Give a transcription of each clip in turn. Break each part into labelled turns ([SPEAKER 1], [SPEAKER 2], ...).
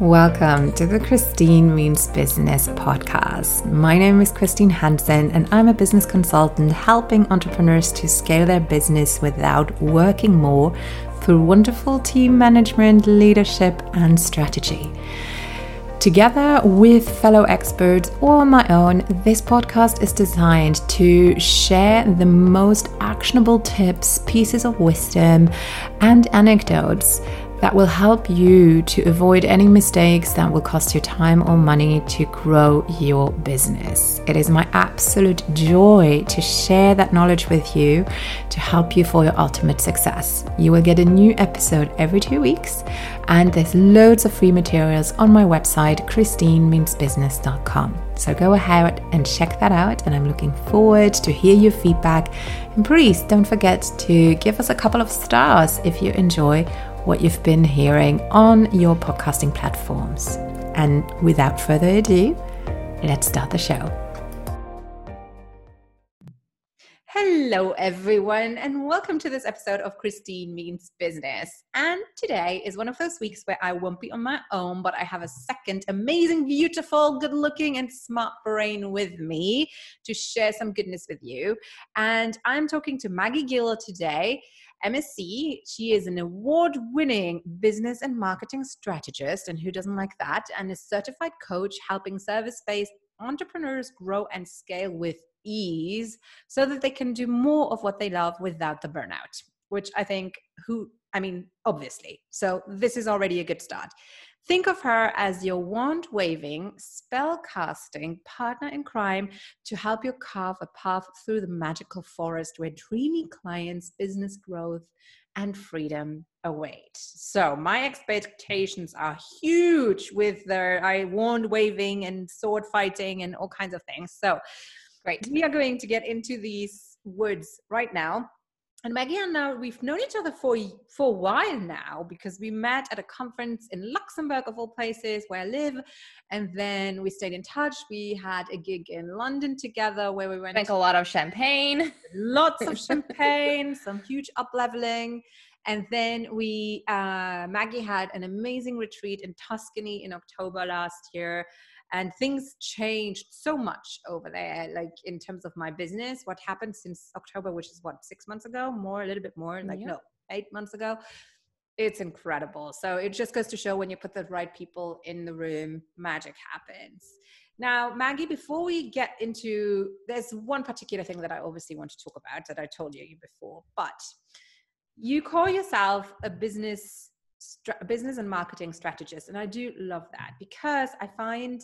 [SPEAKER 1] Welcome to the Christine Means Business podcast. My name is Christine Hansen, and I'm a business consultant helping entrepreneurs to scale their business without working more through wonderful team management, leadership, and strategy. Together with fellow experts or my own, this podcast is designed to share the most actionable tips, pieces of wisdom, and anecdotes that will help you to avoid any mistakes that will cost you time or money to grow your business. It is my absolute joy to share that knowledge with you to help you for your ultimate success. You will get a new episode every two weeks, and there's loads of free materials on my website, christinemeansbusiness.com. So go ahead and check that out, and I'm looking forward to hear your feedback. And please don't forget to give us a couple of stars if you enjoy what you've been hearing on your podcasting platforms. And without further ado, let's start the show. Hello, everyone, and welcome to this episode of Christine Means Business. And today is one of those weeks where I won't be on my own, but I have a second amazing, beautiful, good looking, and smart brain with me to share some goodness with you. And I'm talking to Maggie Giller today. MSc. She is an award winning business and marketing strategist, and who doesn't like that? And a certified coach helping service based entrepreneurs grow and scale with ease so that they can do more of what they love without the burnout, which I think who I mean, obviously. So this is already a good start. Think of her as your wand waving, spell casting partner in crime to help you carve a path through the magical forest where dreamy clients, business growth, and freedom await. So, my expectations are huge with their I wand waving and sword fighting and all kinds of things. So, great. We are going to get into these woods right now and Maggie and I, we've known each other for for a while now because we met at a conference in Luxembourg, of all places, where I live, and then we stayed in touch. We had a gig in London together where we went.
[SPEAKER 2] Drank a lot of champagne.
[SPEAKER 1] Lots of champagne, some huge up leveling, and then we uh, Maggie had an amazing retreat in Tuscany in October last year and things changed so much over there like in terms of my business what happened since october which is what six months ago more a little bit more like yeah. no eight months ago? It's incredible. So it just goes to show when you put the right people in the room magic happens. Now maggie before we get into there's one particular thing that i obviously want to talk about that i told you before but you call yourself a business business and marketing strategist. And I do love that because I find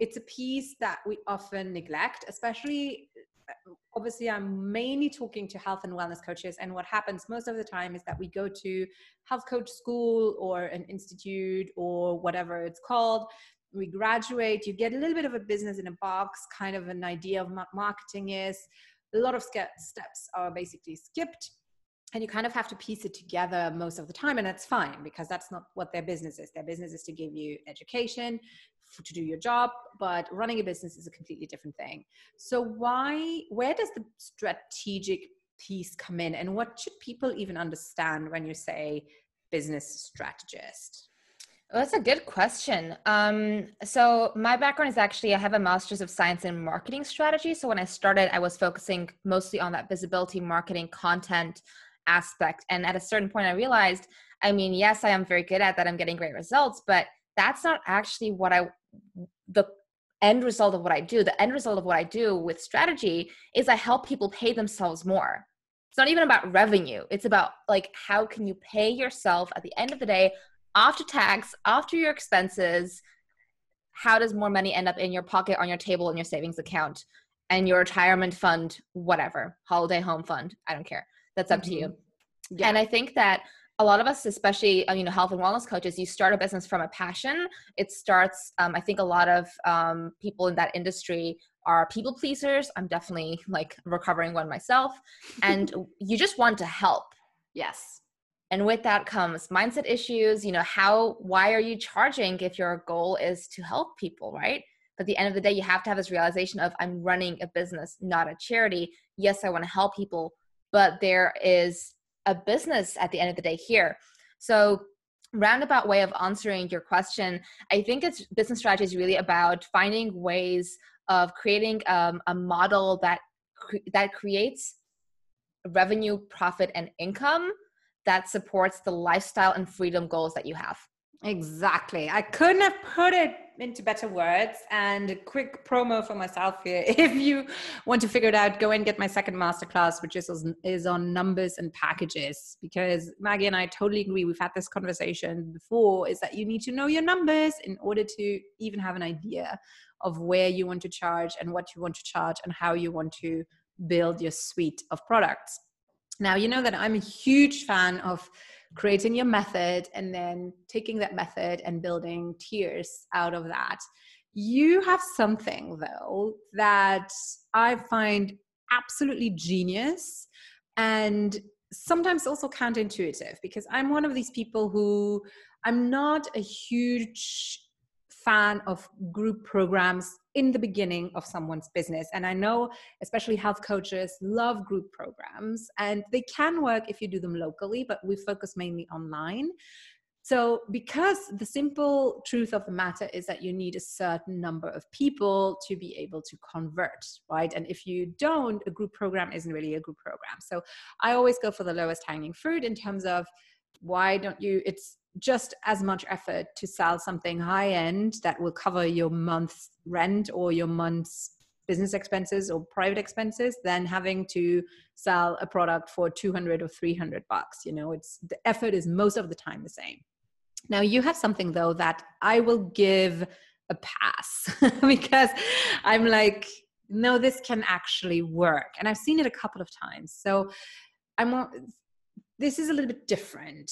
[SPEAKER 1] it's a piece that we often neglect, especially uh, obviously i'm mainly talking to health and wellness coaches and what happens most of the time is that we go to health coach school or an institute or whatever it's called we graduate you get a little bit of a business in a box kind of an idea of what marketing is a lot of steps are basically skipped and you kind of have to piece it together most of the time and that's fine because that's not what their business is their business is to give you education to do your job but running a business is a completely different thing so why where does the strategic piece come in and what should people even understand when you say business strategist
[SPEAKER 2] well, that's a good question. Um, so my background is actually I have a master's of science in marketing strategy. So when I started, I was focusing mostly on that visibility, marketing, content, aspect. And at a certain point, I realized, I mean, yes, I am very good at that. I'm getting great results, but that's not actually what I, the end result of what I do. The end result of what I do with strategy is I help people pay themselves more. It's not even about revenue. It's about like, how can you pay yourself at the end of the day after tax, after your expenses? How does more money end up in your pocket, on your table, in your savings account, and your retirement fund, whatever, holiday home fund? I don't care that's up mm-hmm. to you mm-hmm. Yeah. and i think that a lot of us especially uh, you know health and wellness coaches you start a business from a passion. It starts um, i think a lot of um, people in that industry are people pleasers. I'm definitely like recovering one myself. And you just want to help.
[SPEAKER 1] Yes.
[SPEAKER 2] And with that comes mindset issues. You know how why are you charging if your goal is to help people right? But at the end of the day you have to have this realization of i'm running a business not a charity. Yes i want to help people but there is a business at the end of the day here. So roundabout way of answering your question, I think it's business strategy is really about finding ways of creating um, a model that cre- that creates revenue, profit, and income that supports the lifestyle and freedom goals that you have.
[SPEAKER 1] Exactly. I couldn't have put it into better words. And a quick promo for myself here. If you want to figure it out, go and get my second masterclass, which is, is on numbers and packages. Because Maggie and I totally agree. We've had this conversation before is that you need to know your numbers in order to even have an idea of where you want to charge and what you want to charge and how you want to build your suite of products. Now, you know that I'm a huge fan of creating your method and then taking that method and building tiers out of that. You have something though that I find absolutely genius and sometimes also counterintuitive because I'm one of these people who I'm not a huge fan of group programs in the beginning of someone's business. And I know, especially health coaches, love group programs, and they can work if you do them locally, but we focus mainly online. So, because the simple truth of the matter is that you need a certain number of people to be able to convert, right? And if you don't, a group program isn't really a group program. So, I always go for the lowest hanging fruit in terms of why don't you, it's just as much effort to sell something high end that will cover your month's rent or your month's business expenses or private expenses than having to sell a product for 200 or 300 bucks you know? It's the effort is most of the time the same. Now you have something though that i will give a pass because i'm like no this can actually work. And i've seen it a couple of times. So i'm this is a little bit different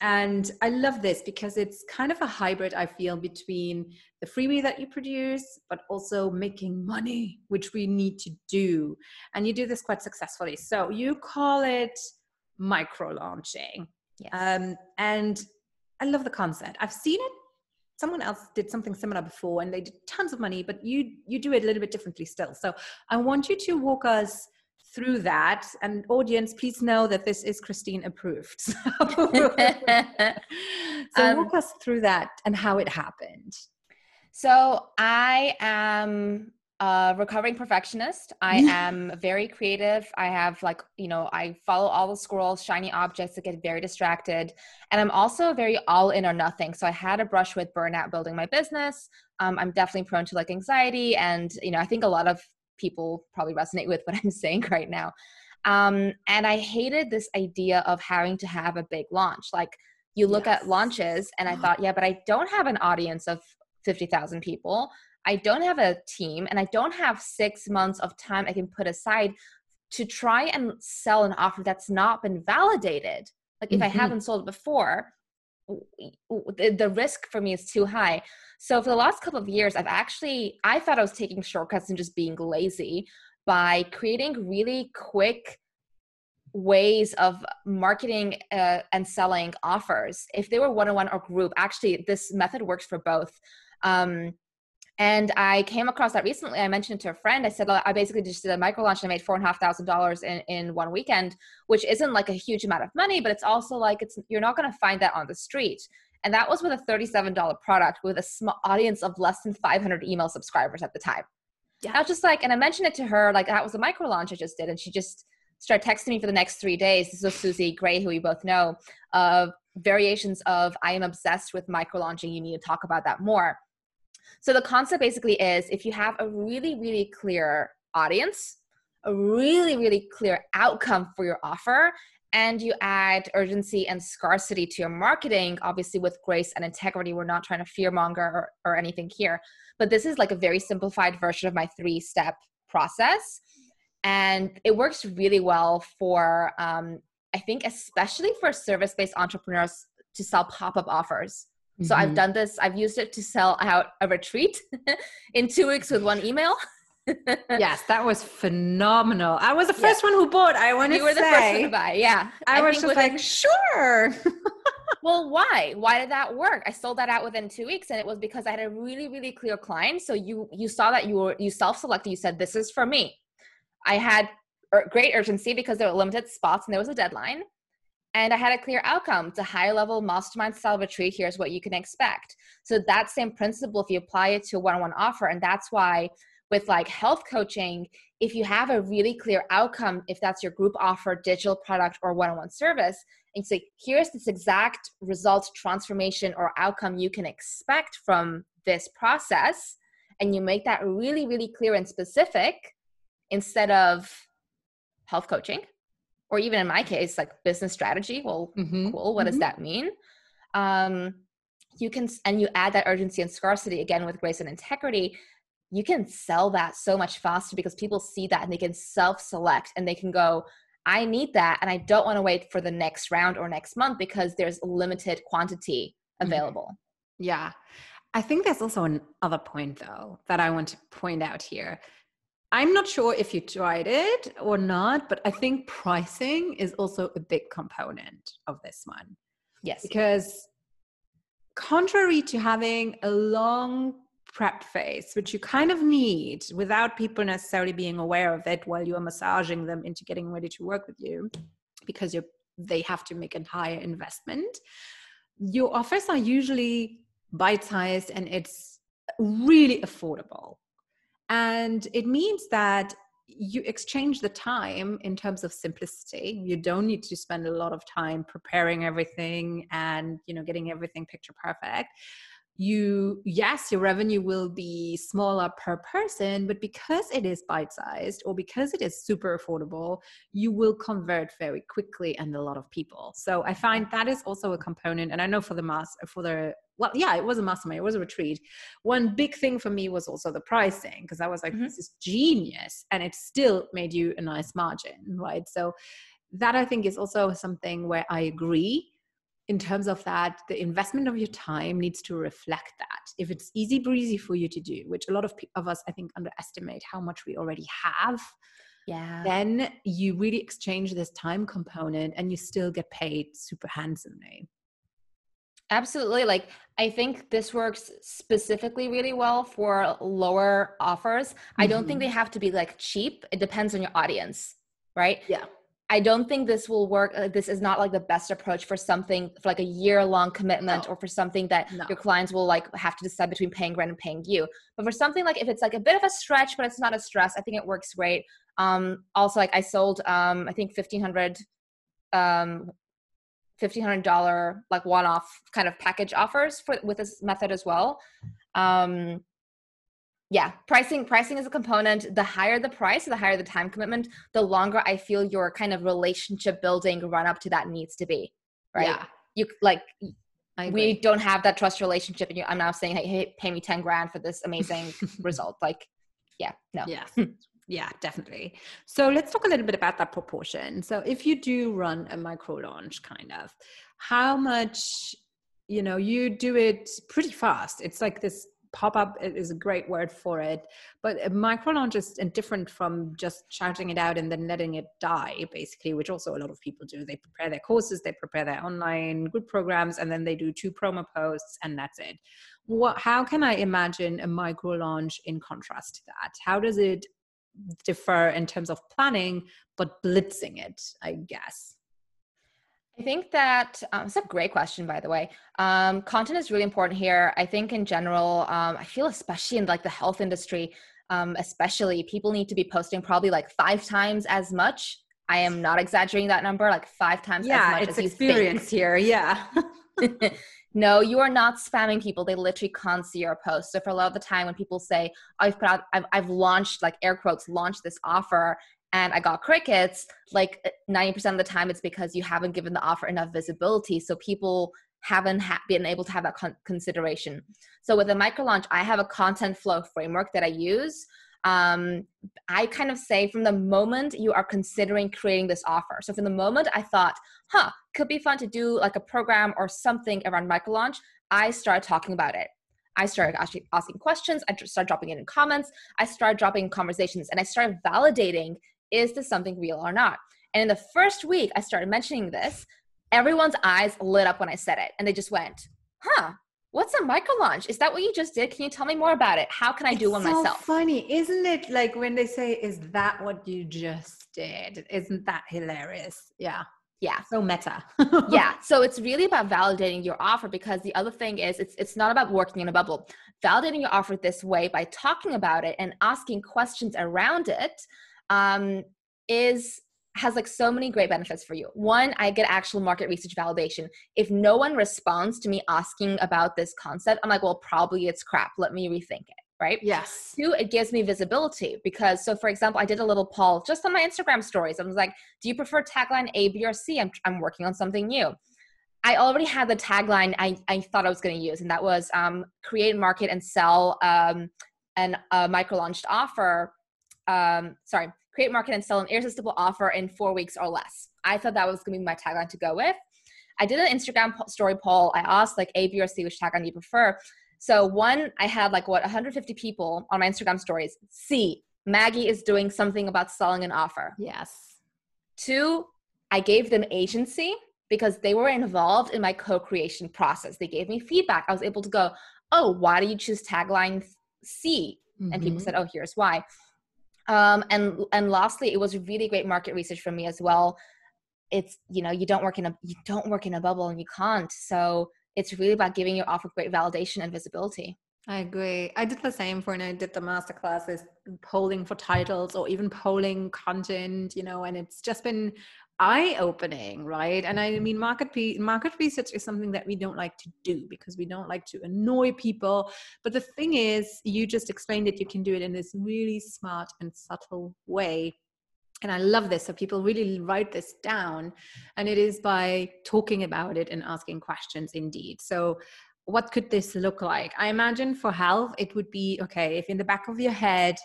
[SPEAKER 1] and I love this because it's kind of a hybrid, I feel, between the freebie that you produce, but also making money, which we need to do. And you do this quite successfully. So you call it micro launching. Yes. Um, and I love the concept. I've seen it. Someone else did something similar before and they did tons of money, but you you do it a little bit differently still. So I want you to walk us through that. And audience please know that this is christine approved. So, so um, walk us through that and how it happened.
[SPEAKER 2] So i am a recovering perfectionist. I am very creative. I have like you know i follow all the squirrels shiny objects that get very distracted. And i'm also very all in or nothing. So i had a brush with burnout building my business. Um, i'm definitely prone to like anxiety. And you know i think a lot of people probably resonate with what I'm saying right now. Um, and I hated this idea of having to have a big launch. Like you look yes. at launches, and I thought, yeah, but I don't have an audience of 50,000 people. I don't have a team, and I don't have six months of time I can put aside to try and sell an offer that's not been validated. Like if mm-hmm. I haven't sold it before, the, the risk for me is too high. So for the last couple of years, I've actually I thought I was taking shortcuts and just being lazy by creating really quick ways of marketing uh, and selling offers. If they were one-on-one or group, actually this method works for both. Um, and I came across that recently. I mentioned it to a friend. I said, I basically just did a micro launch and I made four and a half thousand dollars in, in one weekend, which isn't like a huge amount of money, but it's also like it's you're not gonna find that on the street. And that was with a $37 product with a small audience of less than 500 email subscribers at the time. Yeah. I was just like, and I mentioned it to her, like that was a micro launch I just did. And she just started texting me for the next three days. This is Susie Gray, who we both know, of variations of I am obsessed with micro launching. You need to talk about that more. So the concept basically is if you have a really, really clear audience, a really, really clear outcome for your offer, and you add urgency and scarcity to your marketing, obviously with grace and integrity. We're not trying to fearmonger or, or anything here, but this is like a very simplified version of my three step process. And it works really well for, um, I think, especially for service based entrepreneurs to sell pop up offers. So mm-hmm. I've done this. I've used it to sell out a retreat in two weeks with one email.
[SPEAKER 1] yes, that was phenomenal. I was the first one who bought. I want to say. You were the first one
[SPEAKER 2] to buy. Yeah.
[SPEAKER 1] I, I was just within, like, sure.
[SPEAKER 2] well, why? Why did that work? I sold that out within two weeks, and it was because I had a really, really clear client. So you you saw that you were you self-selected. You said this is for me. I had great urgency because there were limited spots and there was a deadline and I had a clear outcome. It's a higher level mastermind style retreat. Here's what you can expect. So that same principle, if you apply it to a one-on-one offer, and that's why with like health coaching, if you have a really clear outcome, if that's your group offer, digital product, or one-on-one service, and say, here's this exact result, transformation, or outcome you can expect from this process, and you make that really, really clear and specific instead of health coaching or even in my case like business strategy well mm-hmm. cool what mm-hmm. does that mean um you can and you add that urgency and scarcity again with grace and integrity you can sell that so much faster because people see that and they can self-select and they can go i need that and i don't want to wait for the next round or next month because there's limited quantity mm-hmm. available
[SPEAKER 1] mm-hmm. yeah i think there's also another point though that i want to point out here I'm not sure if you tried it or not, but I think pricing is also a big component of this one.
[SPEAKER 2] Yes.
[SPEAKER 1] Because contrary to having a long prep phase, which you kind of need without people necessarily being aware of it while you're massaging them into getting ready to work with you, because you're they have to make a higher investment. Your offers are usually bite-sized and it's really affordable and it means that you exchange the time in terms of simplicity. You don't need to spend a lot of time preparing everything and you know getting everything picture perfect. You yes your revenue will be smaller per person but because it is bite sized or because it is super affordable you will convert very quickly and a lot of people. So i find that is also a component and i know for the mass for the well yeah it was a mastermind it was a retreat. One big thing for me was also the pricing because i was like mm-hmm. this is genius and it still made you a nice margin right? So that i think is also something where i agree in terms of that the investment of your time needs to reflect that. If it's easy breezy for you to do which a lot of, of us i think underestimate how much we already have
[SPEAKER 2] yeah.
[SPEAKER 1] then you really exchange this time component and you still get paid super handsomely
[SPEAKER 2] absolutely like i think this works specifically really well for lower offers mm-hmm. i don't think mm-hmm. they have to be like cheap it depends on your audience right
[SPEAKER 1] yeah
[SPEAKER 2] I don't think this will work. Uh, this is not like the best approach for something for like a year long commitment no. or for something that no. your clients will like have to decide between paying rent and paying you. But for something like if it's like a bit of a stretch, but it's not a stress, I think it works great. Um, also, like I sold, um, I think fifteen hundred, um, fifteen hundred dollar like one off kind of package offers for with this method as well. Um, yeah pricing pricing is a component. The higher the price the higher the time commitment the longer i feel your kind of relationship building run up to that needs to be right? Yeah. you like we don't have that trust relationship and you, i'm now saying hey, hey pay me 10 grand for this amazing result. Like yeah no.
[SPEAKER 1] Yeah yeah definitely. So let's talk a little bit about that proportion. So if you do run a micro launch kind of how much you know you do it pretty fast. It's like this pop up is a great word for it but a micro launch is different from just shouting it out and then letting it die basically which also a lot of people do. They prepare their courses they prepare their online group programs and then they do two promo posts and that's it. What how can i imagine a micro launch in contrast to that? How does it differ in terms of planning but blitzing it i guess
[SPEAKER 2] I think that um, it's a great question, by the way. Um, content is really important here. I think in general, um, I feel especially in like the health industry, um, especially people need to be posting probably like five times as much. I am not exaggerating that number, like five times
[SPEAKER 1] yeah,
[SPEAKER 2] as
[SPEAKER 1] much. it's experience here. Yeah.
[SPEAKER 2] no, you are not spamming people. They literally can't see your post. So for a lot of the time when people say, I've put out, I've, I've launched like air quotes, launched this offer and I got crickets, like 90% uh, of the time it's because you haven't given the offer enough visibility. So people haven't ha- been able to have that con- consideration. So with a micro launch, I have a content flow framework that I use. Um, I kind of say from the moment you are considering creating this offer. So from the moment I thought, huh, could be fun to do like a program or something around micro launch, I started talking about it. I started actually asking questions. I started dropping it in comments. I started dropping conversations and I started validating is this something real or not? And in the first week I started mentioning this, everyone's eyes lit up when I said it. And they just went, huh, what's a micro launch? Is that what you just did? Can you tell me more about it? How can I
[SPEAKER 1] it's
[SPEAKER 2] do one
[SPEAKER 1] so
[SPEAKER 2] myself?
[SPEAKER 1] funny, isn't it? Like when they say, is that what you just did? Isn't that hilarious? Yeah.
[SPEAKER 2] Yeah.
[SPEAKER 1] So meta.
[SPEAKER 2] yeah. So it's really about validating your offer because the other thing is it's it's not about working in a bubble. Validating your offer this way by talking about it and asking questions around it um, is has like so many great benefits for you. One, I get actual market research validation. If no one responds to me asking about this concept, I'm like, well, probably it's crap. Let me rethink it right?
[SPEAKER 1] Yes.
[SPEAKER 2] Two, it gives me visibility because, so for example, I did a little poll just on my Instagram stories. I was like, do you prefer tagline A, B, or C? I'm, I'm working on something new. I already had the tagline I, I thought I was going to use, and that was um, create, market, and sell um, an a micro launched offer. Um, sorry, create, market, and sell an irresistible offer in four weeks or less. I thought that was going to be my tagline to go with. I did an Instagram story poll. I asked like A, B, or C, which tagline do you prefer? So one, I had like what 150 people on my Instagram stories. C, Maggie is doing something about selling an offer.
[SPEAKER 1] Yes.
[SPEAKER 2] Two, I gave them agency because they were involved in my co-creation process. They gave me feedback. I was able to go, "Oh, why do you choose tagline C?" Mm-hmm. And people mm-hmm. said, "Oh, here's why." Um, and and lastly, it was really great market research for me as well. It's you know you don't work in a you don't work in a bubble and you can't. So it's really about giving your offer great validation and visibility.
[SPEAKER 1] I agree. I did the same for when I did the master classes, polling for titles or even polling content, you know, and it's just been eye opening, right? And I mean, mm-hmm. market pe- market research is something that we don't like to do because we don't like to annoy people. But the thing is, you just explained that you can do it in this really smart and subtle way and I love this. So people really write this down, and it is by talking about it and asking questions indeed. So, what could this look like? I imagine for health, it would be okay if in the back of your head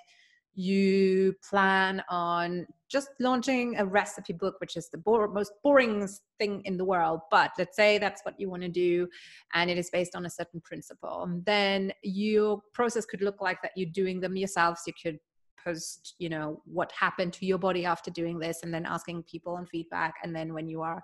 [SPEAKER 1] you plan on just launching a recipe book, which is the bo- most boring thing in the world. But let's say that's what you want to do, and it is based on a certain principle. Then your process could look like that you're doing them yourselves. You could post you know what happened to your body after doing this and then asking people on feedback and then when you are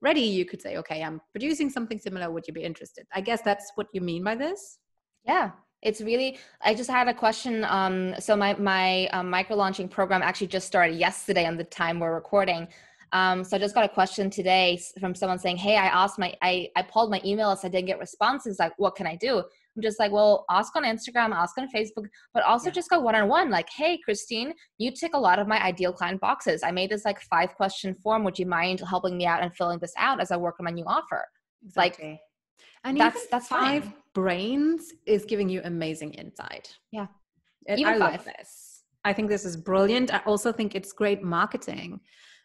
[SPEAKER 1] ready you could say okay i'm producing something similar would you be interested i guess that's what you mean by this
[SPEAKER 2] yeah it's really i just had a question um so my my um, micro launching program actually just started yesterday on the time we're recording um, so I just got a question today from someone saying, "Hey, I asked my I I pulled my emails, I didn't get responses. Like, what can I do?" I'm just like, well, ask on Instagram, ask on Facebook, but also yeah. just go one on one. Like, hey, Christine, you tick a lot of my ideal client boxes. I made this like five question form. Would you mind helping me out and filling this out as I work on my new offer? Exactly. Like,
[SPEAKER 1] and that's that's five fine. brains is giving you amazing insight.
[SPEAKER 2] Yeah,
[SPEAKER 1] even I five. love this. I think this is brilliant. I also think it's great marketing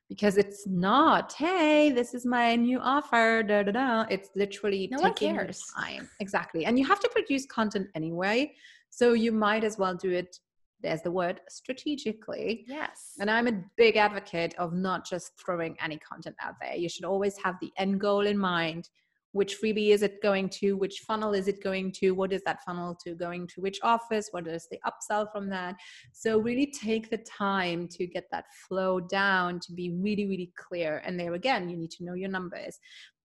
[SPEAKER 1] because it's not hey this is my new offer da, da, da. it's literally
[SPEAKER 2] no one cares
[SPEAKER 1] time exactly and you have to produce content anyway so you might as well do it there's the word strategically
[SPEAKER 2] yes
[SPEAKER 1] and i'm a big advocate of not just throwing any content out there you should always have the end goal in mind which freebie is it going to which funnel is it going to what is that funnel to going to which office what is the upsell from that? So really take the time to get that flow down to be really really clear. And there again you need to know your numbers.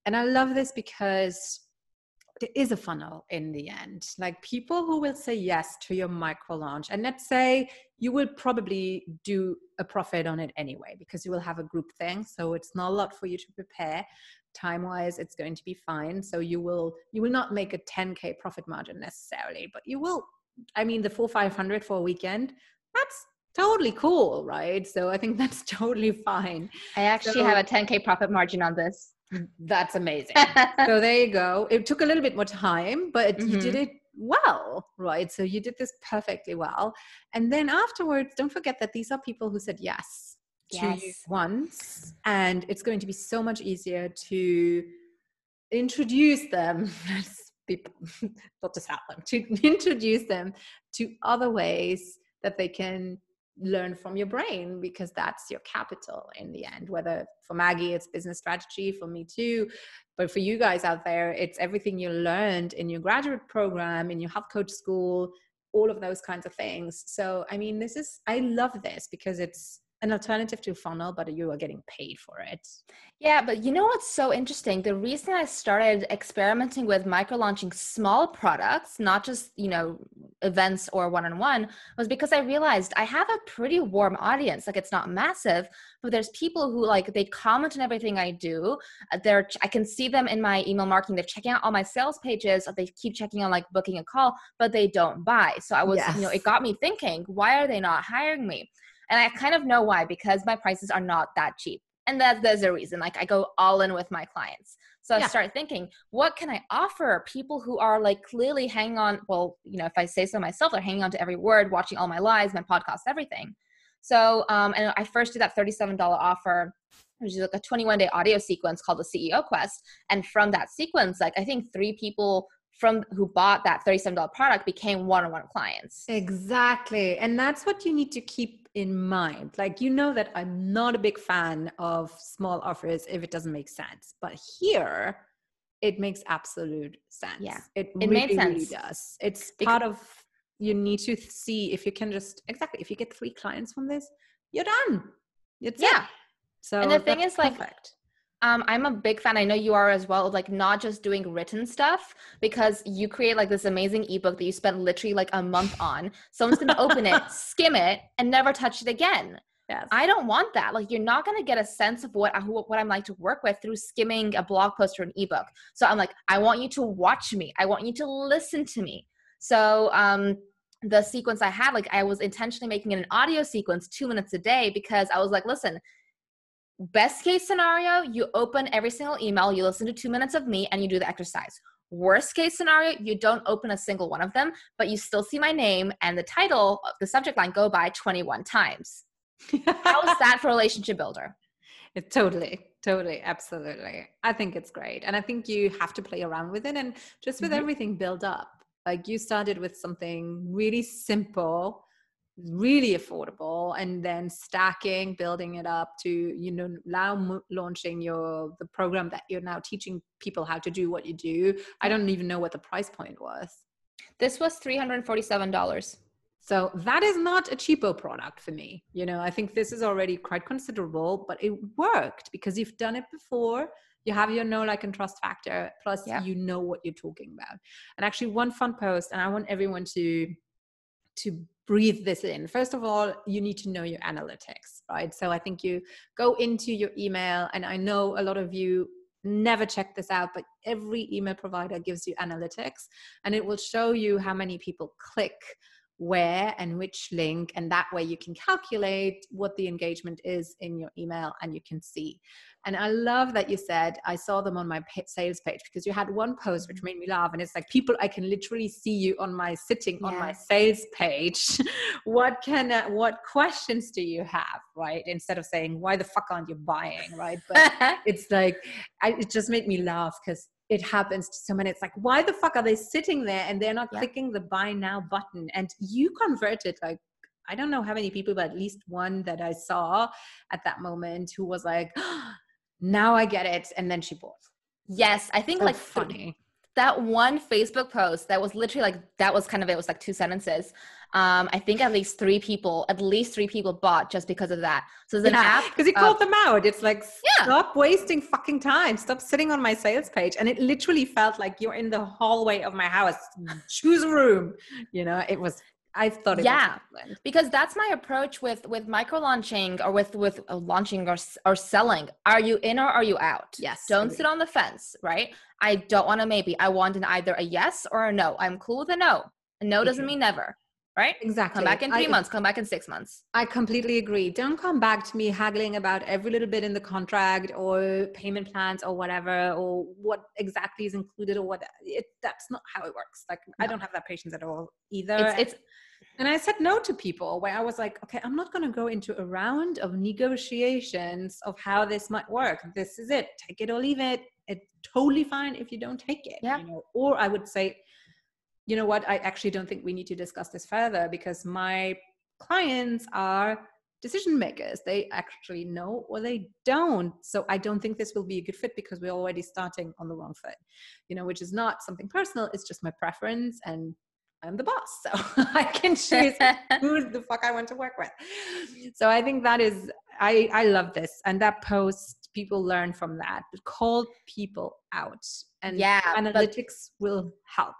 [SPEAKER 1] And i love this because there is a funnel in the end. Like people who will say yes to your micro launch and let's say you will probably do a profit on it anyway because you will have a group thing so it's not a lot for you to prepare time wise it's going to be fine. So you will you will not make a 10k profit margin necessarily but you will i mean the full 500 for a weekend that's totally cool right? So i think that's totally fine.
[SPEAKER 2] I actually so, have a 10k profit margin on this.
[SPEAKER 1] That's amazing. So there you go. It took a little bit more time but mm-hmm. you did mm-hmm. it well right? So you did this perfectly well. And then afterwards don't forget that these are people who said yes yes. to you once and it's going to be so much easier to introduce them. People not to sell them to introduce them to other ways that they can learn from your brain because that's your capital in the end. Whether for maggie it's business strategy for me too but for you guys out there it's everything you learned in your graduate program in your health coach school all of those kinds of things. So i mean this is i love this because it's an alternative to funnel but you are getting paid for it.
[SPEAKER 2] Yeah but you know what's so interesting? The reason i started experimenting with micro launching small products not just you know events or one-on-one was because i realized i have a pretty warm audience. Like it's not massive but there's people who like they comment on everything i do. Uh, they're i can see them in my email marketing. They're checking out all my sales pages. They keep checking on like booking a call but they don't buy. So i was yes. you know it got me thinking why are they not hiring me and i kind of know why because my prices are not that cheap and that there's a reason like i go all in with my clients so yeah. I start thinking, what can I offer people who are like clearly hanging on? Well, you know, if I say so myself, they're hanging on to every word, watching all my lives, my podcast, everything. So, um, and I first did that $37 offer, which is like a 21 day audio sequence called the CEO Quest. And from that sequence, like I think three people from who bought that $37 product became one-on-one clients.
[SPEAKER 1] Exactly. And that's what you need to keep in mind. Like you know that I'm not a big fan of small offers if it doesn't make sense. But here it makes absolute sense.
[SPEAKER 2] Yeah.
[SPEAKER 1] It, it really, made sense. Really does. It's because, part of you need to see if you can just exactly if you get three clients from this, you're done. It's
[SPEAKER 2] yeah. It. So and the thing is like perfect um, I'm a big fan. I know you are as well. Like not just doing written stuff because you create like this amazing ebook that you spent literally like a month on. Someone's gonna open it, skim it, and never touch it again. Yes. I don't want that. Like you're not gonna get a sense of what who, what I'm like to work with through skimming a blog post or an ebook. So I'm like, I want you to watch me. I want you to listen to me. So um, the sequence I had, like I was intentionally making it an audio sequence two minutes a day because I was like, listen, Best case scenario, you open every single email, you listen to two minutes of me, and you do the exercise. Worst case scenario, you don't open a single one of them, but you still see my name and the title, of the subject line go by 21 times. How's that for relationship builder?
[SPEAKER 1] It totally, totally, absolutely. I think it's great. And I think you have to play around with it and just with mm-hmm. everything build up. Like you started with something really simple really affordable and then stacking building it up to you know now launching your the program that you're now teaching people how to do what you do. I don't even know what the price point was.
[SPEAKER 2] This was $347
[SPEAKER 1] so that is not a cheapo product for me. You know i think this is already quite considerable but it worked because you've done it before. You have your know like and trust factor plus yeah. you know what you're talking about. And actually one fun post and i want everyone to to breathe this in. First of all, you need to know your analytics, right? So I think you go into your email, and I know a lot of you never check this out, but every email provider gives you analytics and it will show you how many people click where and which link and that way you can calculate what the engagement is in your email and you can see. And i love that you said i saw them on my sales page because you had one post which mm-hmm. made me laugh and it's like people i can literally see you on my sitting yes. on my sales page. What can uh, what questions do you have? Right? Instead of saying why the fuck aren't you buying? Right? But it's like I, it just made me laugh because it happens to so many. It's like, why the fuck are they sitting there and they're not yeah. clicking the buy now button? And you converted like I don't know how many people, but at least one that I saw at that moment who was like, oh, now I get it. And then she bought.
[SPEAKER 2] Yes, I think so like funny. that one Facebook post that was literally like that was kind of it was like two sentences um, I think at least three people, at least three people bought just because of that. So there's an yeah, app
[SPEAKER 1] because he called them out. It's like yeah. stop wasting fucking time. Stop sitting on my sales page. And it literally felt like you're in the hallway of my house. Choose a room. You know, it was I thought it was.
[SPEAKER 2] yeah, because that's my approach with with micro launching or with with uh, launching or or selling. Are you in or are you out?
[SPEAKER 1] Yes.
[SPEAKER 2] Don't sit on the fence, right? I don't want a maybe. I want an either a yes or a no. I'm cool with a no. A no doesn't mean never right?
[SPEAKER 1] Exactly.
[SPEAKER 2] Come back in three I, months, come back in six months.
[SPEAKER 1] I completely agree. Don't come back to me haggling about every little bit in the contract or payment plans or whatever, or what exactly is included or what it, that's not how it works. Like no. I don't have that patience at all either.
[SPEAKER 2] It's, it's
[SPEAKER 1] and I said no to people where I was like, okay, I'm not going to go into a round of negotiations of how this might work. This is it. Take it or leave it. It's totally fine if you don't take it.
[SPEAKER 2] Yeah.
[SPEAKER 1] You know? Or I would say, you know what, I actually don't think we need to discuss this further because my clients are decision makers. They actually know or they don't. So I don't think this will be a good fit because we're already starting on the wrong foot, you know, which is not something personal. It's just my preference and I'm the boss. So I can choose who the fuck I want to work with. So I think that is, I, I love this. And that post, people learn from that. Call people out and
[SPEAKER 2] yeah,
[SPEAKER 1] analytics will help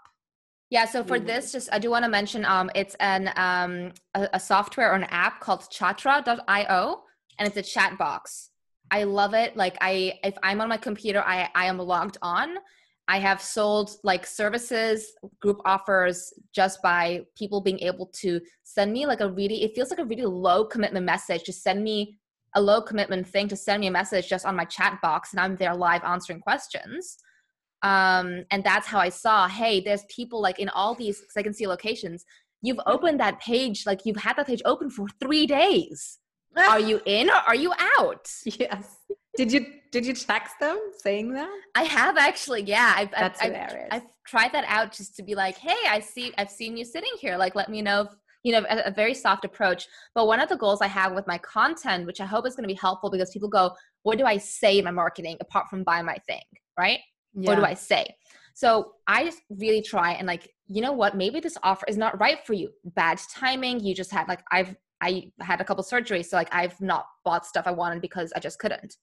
[SPEAKER 2] Yeah, so for this, just I do want to mention um, it's an um, a, a software or an app called Chatra.io, and it's a chat box. I love it. Like I, if I'm on my computer, I I am logged on. I have sold like services, group offers just by people being able to send me like a really, it feels like a really low commitment message to send me a low commitment thing to send me a message just on my chat box and I'm there live answering questions um, and that's how i saw hey there's people like in all these because i can see locations you've opened that page like you've had that page open for three days. Are you in or are you out?
[SPEAKER 1] Yes. Did you did you text them saying that?
[SPEAKER 2] I have actually yeah. I've
[SPEAKER 1] that's
[SPEAKER 2] I've,
[SPEAKER 1] hilarious.
[SPEAKER 2] I've, I've tried that out just to be like hey i see i've seen you sitting here. Like let me know if you know a, a, very soft approach. But one of the goals i have with my content which i hope is going to be helpful because people go what do i say in my marketing apart from buy my thing right yeah. what do i say? So i just really try and like you know what? Maybe this offer is not right for you. Bad timing. You just had like i've i had a couple surgeries so like i've not bought stuff i wanted because i just couldn't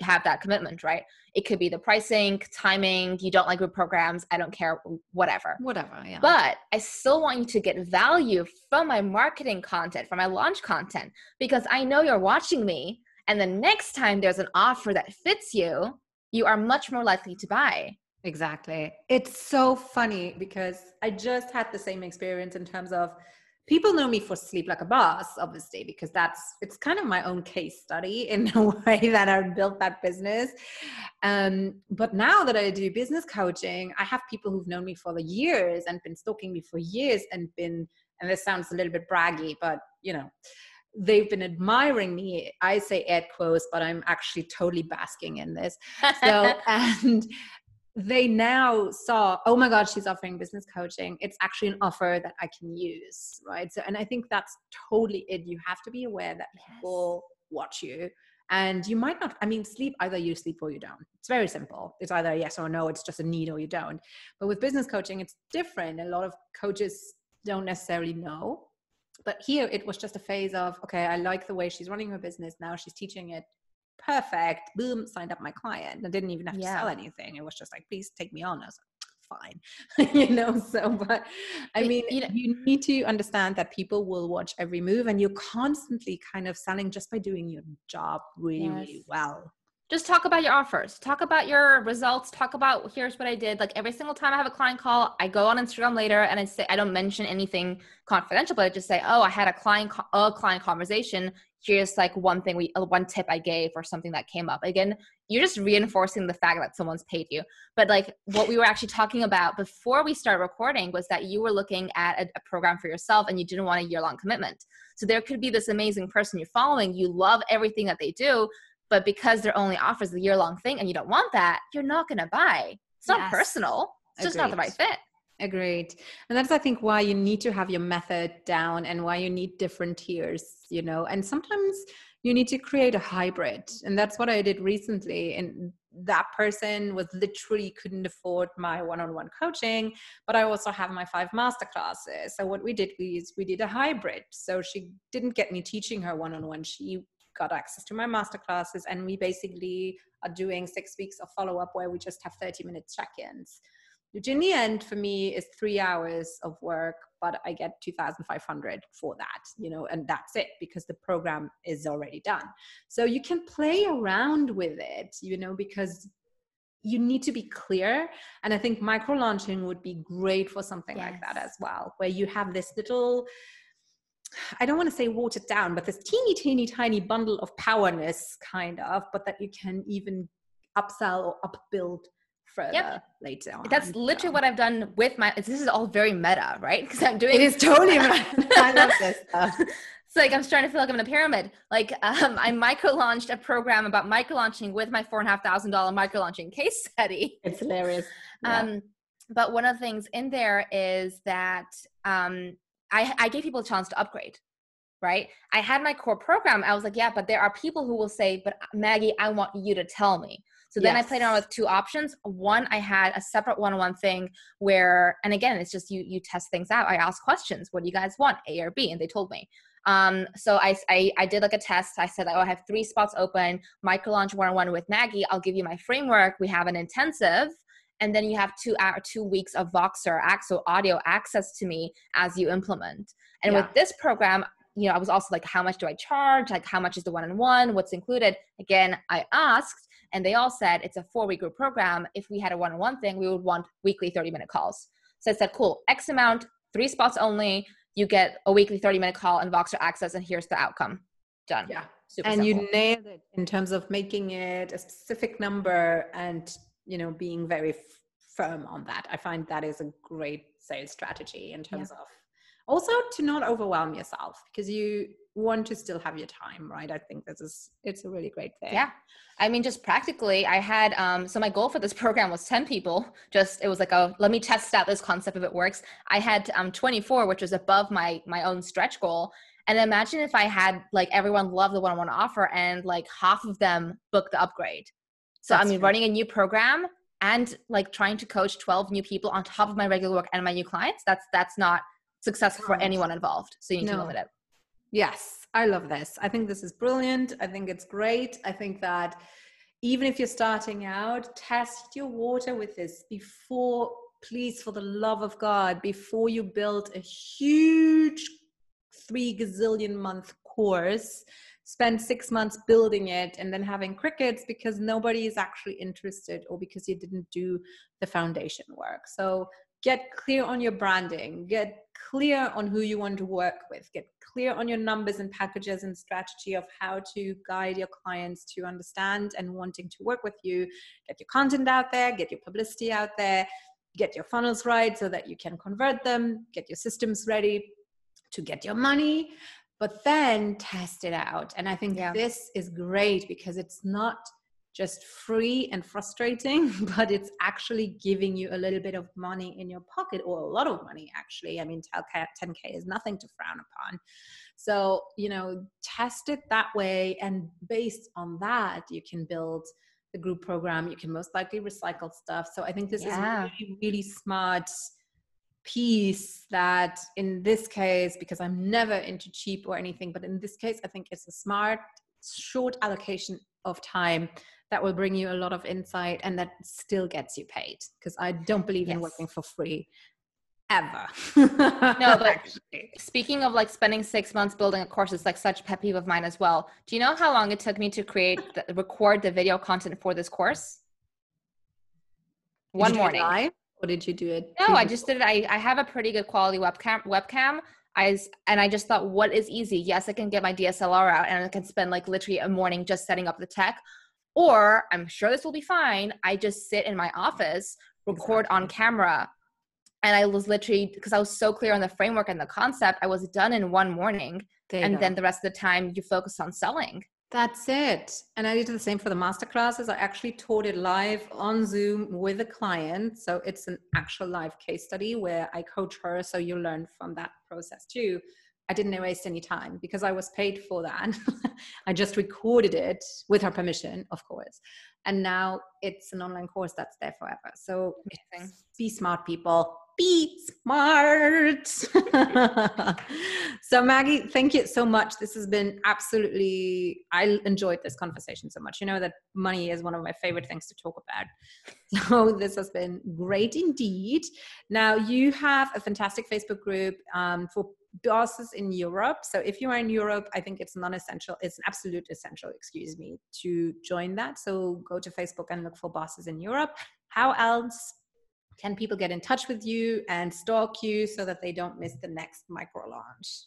[SPEAKER 2] have that commitment right? It could be the pricing timing. You don't like group programs. I don't care. Whatever.
[SPEAKER 1] Whatever yeah.
[SPEAKER 2] But i still want you to get value from my marketing content from my launch content because i know you're watching me and the next time there's an offer that fits you you are much more likely to buy.
[SPEAKER 1] Exactly. It's so funny because I just had the same experience in terms of people know me for sleep like a boss obviously because that's it's kind of my own case study in the way that i built that business um, but now that i do business coaching i have people who've known me for the years and been stalking me for years and been and this sounds a little bit braggy but you know they've been admiring me. I say air quotes, but I'm actually totally basking in this. So, and they now saw, oh my God, she's offering business coaching. It's actually an offer that I can use, right? So, and I think that's totally it. You have to be aware that yes. people watch you. And you might not, I mean, sleep, either you sleep or you don't. It's very simple. It's either yes or no, it's just a need or you don't. But with business coaching, it's different. A lot of coaches don't necessarily know but here it was just a phase of okay i like the way she's running her business. Now she's teaching it. Perfect. Boom signed up my client. I didn't even have to yeah. sell anything. It was just like please take me on. I was like fine. You know so but i mean you, know, you need to understand that people will watch every move and you're constantly kind of selling just by doing your job really yes. really well
[SPEAKER 2] just talk about your offers. Talk about your results. Talk about here's what i did. Like every single time i have a client call i go on instagram later and i say i don't mention anything confidential but i just say oh i had a client a client conversation. Here's like one thing we uh, one tip i gave or something that came up. Again you're just reinforcing the fact that someone's paid you. But like what we were actually talking about before we started recording was that you were looking at a, a program for yourself and you didn't want a year long commitment. So there could be this amazing person you're following. You love everything that they do but because their only offers the year long thing and you don't want that, you're not going to buy. It's not yes. personal. It's Agreed. just not the right fit.
[SPEAKER 1] Agreed. And that's, I think, why you need to have your method down and why you need different tiers, you know, and sometimes you need to create a hybrid. And that's what I did recently. And that person was literally couldn't afford my one-on-one coaching but i also have my five master classes so what we did is we did a hybrid so she didn't get me teaching her one-on-one she got access to my master classes and we basically are doing six weeks of follow-up where we just have 30 minute check-ins which in the end for me is three hours of work but i get 2500 for that you know and that's it because the program is already done so you can play around with it you know because you need to be clear and i think micro launching would be great for something yes. like that as well where you have this little I don't want to say watered down, but this teeny, teeny, tiny bundle of powerness, kind of, but that you can even upsell or upbuild further yep. later on.
[SPEAKER 2] That's literally so. what I've done with my. This is all very meta, right? Because I'm doing.
[SPEAKER 1] It is totally meta. I love this stuff.
[SPEAKER 2] It's like I'm starting to feel like I'm in a pyramid. Like um, I micro launched a program about micro launching with my four and a half thousand dollar micro launching case study.
[SPEAKER 1] It's hilarious. Yeah. Um,
[SPEAKER 2] but one of the things in there is that um, I, I gave people a chance to upgrade right i had my core program i was like yeah but there are people who will say but maggie i want you to tell me so then yes. i played around with two options one i had a separate one-on-one thing where and again it's just you you test things out i asked questions what do you guys want a or b and they told me um, so I, I, I did like a test. I said, oh, I have three spots open. Micro launch one on one with Maggie. I'll give you my framework. We have an intensive, and then you have two hour two weeks of voxer axo audio access to me as you implement. And yeah. with this program you know i was also like how much do i charge? Like how much is the one-on-one? What's included? Again i asked and they all said it's a four week group program. If we had a one-on-one thing we would want weekly 30 minute calls. So i said cool x amount three spots only. You get a weekly 30 minute call and voxer access and here's the outcome. Done.
[SPEAKER 1] Yeah. Super and simple. you nailed it in terms of making it a specific number and you know being very f- firm on that. I find that is a great sales strategy in terms yeah. of also to not overwhelm yourself because you want to still have your time right? I think this is it's a really great thing.
[SPEAKER 2] Yeah. I mean just practically i had um so my goal for this program was 10 people. Just it was like oh let me test out this concept if it works. I had um 24 which was above my my own stretch goal. And imagine if i had like everyone love the one-on-one offer and like half of them book the upgrade so That's i mean true. running a new program and like trying to coach 12 new people on top of my regular work and my new clients that's that's not successful for anyone involved so you need no. to limit it
[SPEAKER 1] Yes, I love this. I think this is brilliant. I think it's great. I think that even if you're starting out, test your water with this before, please, for the love of God, before you build a huge three gazillion month course spend six months building it and then having crickets because nobody is actually interested or because you didn't do the foundation work. So get clear on your branding get clear on who you want to work with get clear on your numbers and packages and strategy of how to guide your clients to understand and wanting to work with you. Get your content out there get your publicity out there get your funnels right so that you can convert them get your systems ready to get your money but then test it out and i think yeah. this is great because it's not just free and frustrating, but it's actually giving you a little bit of money in your pocket or a lot of money, actually. I mean, 10K is nothing to frown upon. So, you know, test it that way. And based on that, you can build the group program. You can most likely recycle stuff. So I think this yeah. is really, really smart piece that in this case because i'm never into cheap or anything but in this case i think it's a smart short allocation of time that will bring you a lot of insight and that still gets you paid because i don't believe yes. in working for free ever.
[SPEAKER 2] No but speaking of like spending six months building a course is like such a pet peeve of mine as well. Do you know how long it took me to create the, record the video content for this course?
[SPEAKER 1] One morning or did you do it
[SPEAKER 2] no i just did it I, I have a pretty good quality webcam webcam I and I just thought, what is easy? Yes, I can get my DSLR out and I can spend like literally a morning just setting up the tech. Or I'm sure this will be fine. I just sit in my office, record exactly. on camera. And I was literally, because I was so clear on the framework and the concept, I was done in one morning. And then the rest of the time, you focus on selling.
[SPEAKER 1] That's it. And I did the same for the master classes. I actually taught it live on Zoom with a client. So it's an actual live case study where I coach her. So you learn from that process too. I didn't waste any time because I was paid for that. I just recorded it with her permission, of course. And now it's an online course that's there forever. So be smart, people. Be smart. so, Maggie, thank you so much. This has been absolutely, I enjoyed this conversation so much. You know that money is one of my favorite things to talk about. So, this has been great indeed. Now, you have a fantastic Facebook group um, for bosses in Europe. So if you are in Europe, I think it's non-essential. It's an absolute essential, excuse me, to join that. So go to Facebook and look for bosses in Europe. How else can people get in touch with you and stalk you so that they don't miss the next micro launch?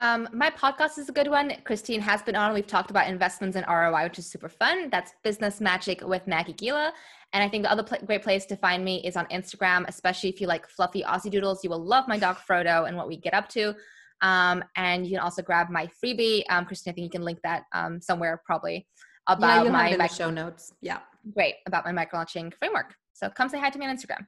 [SPEAKER 2] Um, my podcast is a good one. Christine has been on. We've talked about investments and ROI, which is super fun. That's Business Magic with Maggie Gila. And I think the other pl- great place to find me is on Instagram, especially if you like fluffy Aussie doodles. You will love my dog Frodo and what we get up to. Um, and you can also grab my freebie. Um, Christine, I think you can link that um, somewhere probably about
[SPEAKER 1] yeah,
[SPEAKER 2] my
[SPEAKER 1] micro- show notes. Yeah.
[SPEAKER 2] Great. About my micro launching framework. So come say hi to me on Instagram.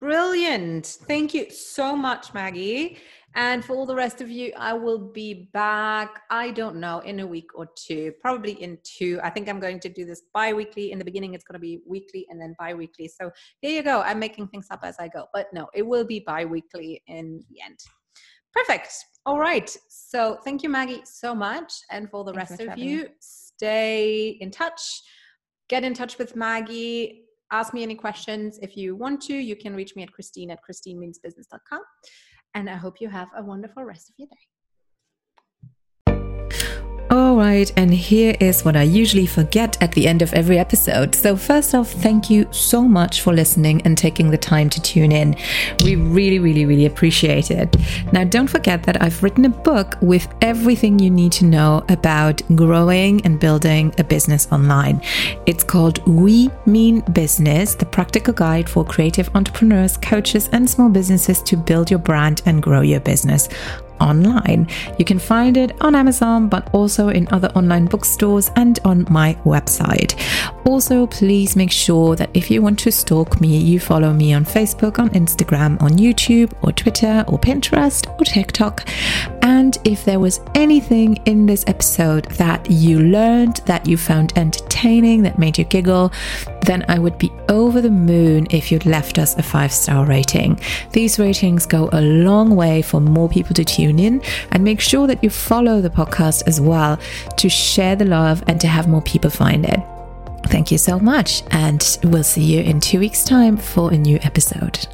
[SPEAKER 1] Brilliant. Thank you so much, Maggie. And for all the rest of you, I will be back, I don't know, in a week or two, probably in two. I think I'm going to do this bi weekly. In the beginning, it's going to be weekly and then bi weekly. So here you go. I'm making things up as I go. But no, it will be bi weekly in the end. Perfect. All right. So thank you, Maggie, so much. And for the Thanks rest of you, me. stay in touch. Get in touch with Maggie
[SPEAKER 3] ask me any questions if you want to. You can reach me at Christine at christinemeansbusiness.com. And I hope you have a wonderful rest of your day.
[SPEAKER 1] And here is what I usually forget at the end of every episode. So, first off, thank you so much for listening and taking the time to tune in. We really, really, really appreciate it. Now, don't forget that I've written a book with everything you need to know about growing and building a business online. It's called We Mean Business, the practical guide for creative entrepreneurs, coaches, and small businesses to build your brand and grow your business online. You can find it on Amazon, but also in other online bookstores and on my website. Also, please make sure that if you want to stalk me, you follow me on Facebook, on Instagram, on YouTube, or Twitter, or Pinterest, or TikTok. And if there was anything in this episode that you learned, that you found entertaining, that made you giggle, then I would be over the moon if you'd left us a five star rating. These ratings go a long way for more people to tune in and make sure that you follow the podcast as well to share the love and to have more people find it. Thank you so much, and we'll see you in two weeks' time for a new episode.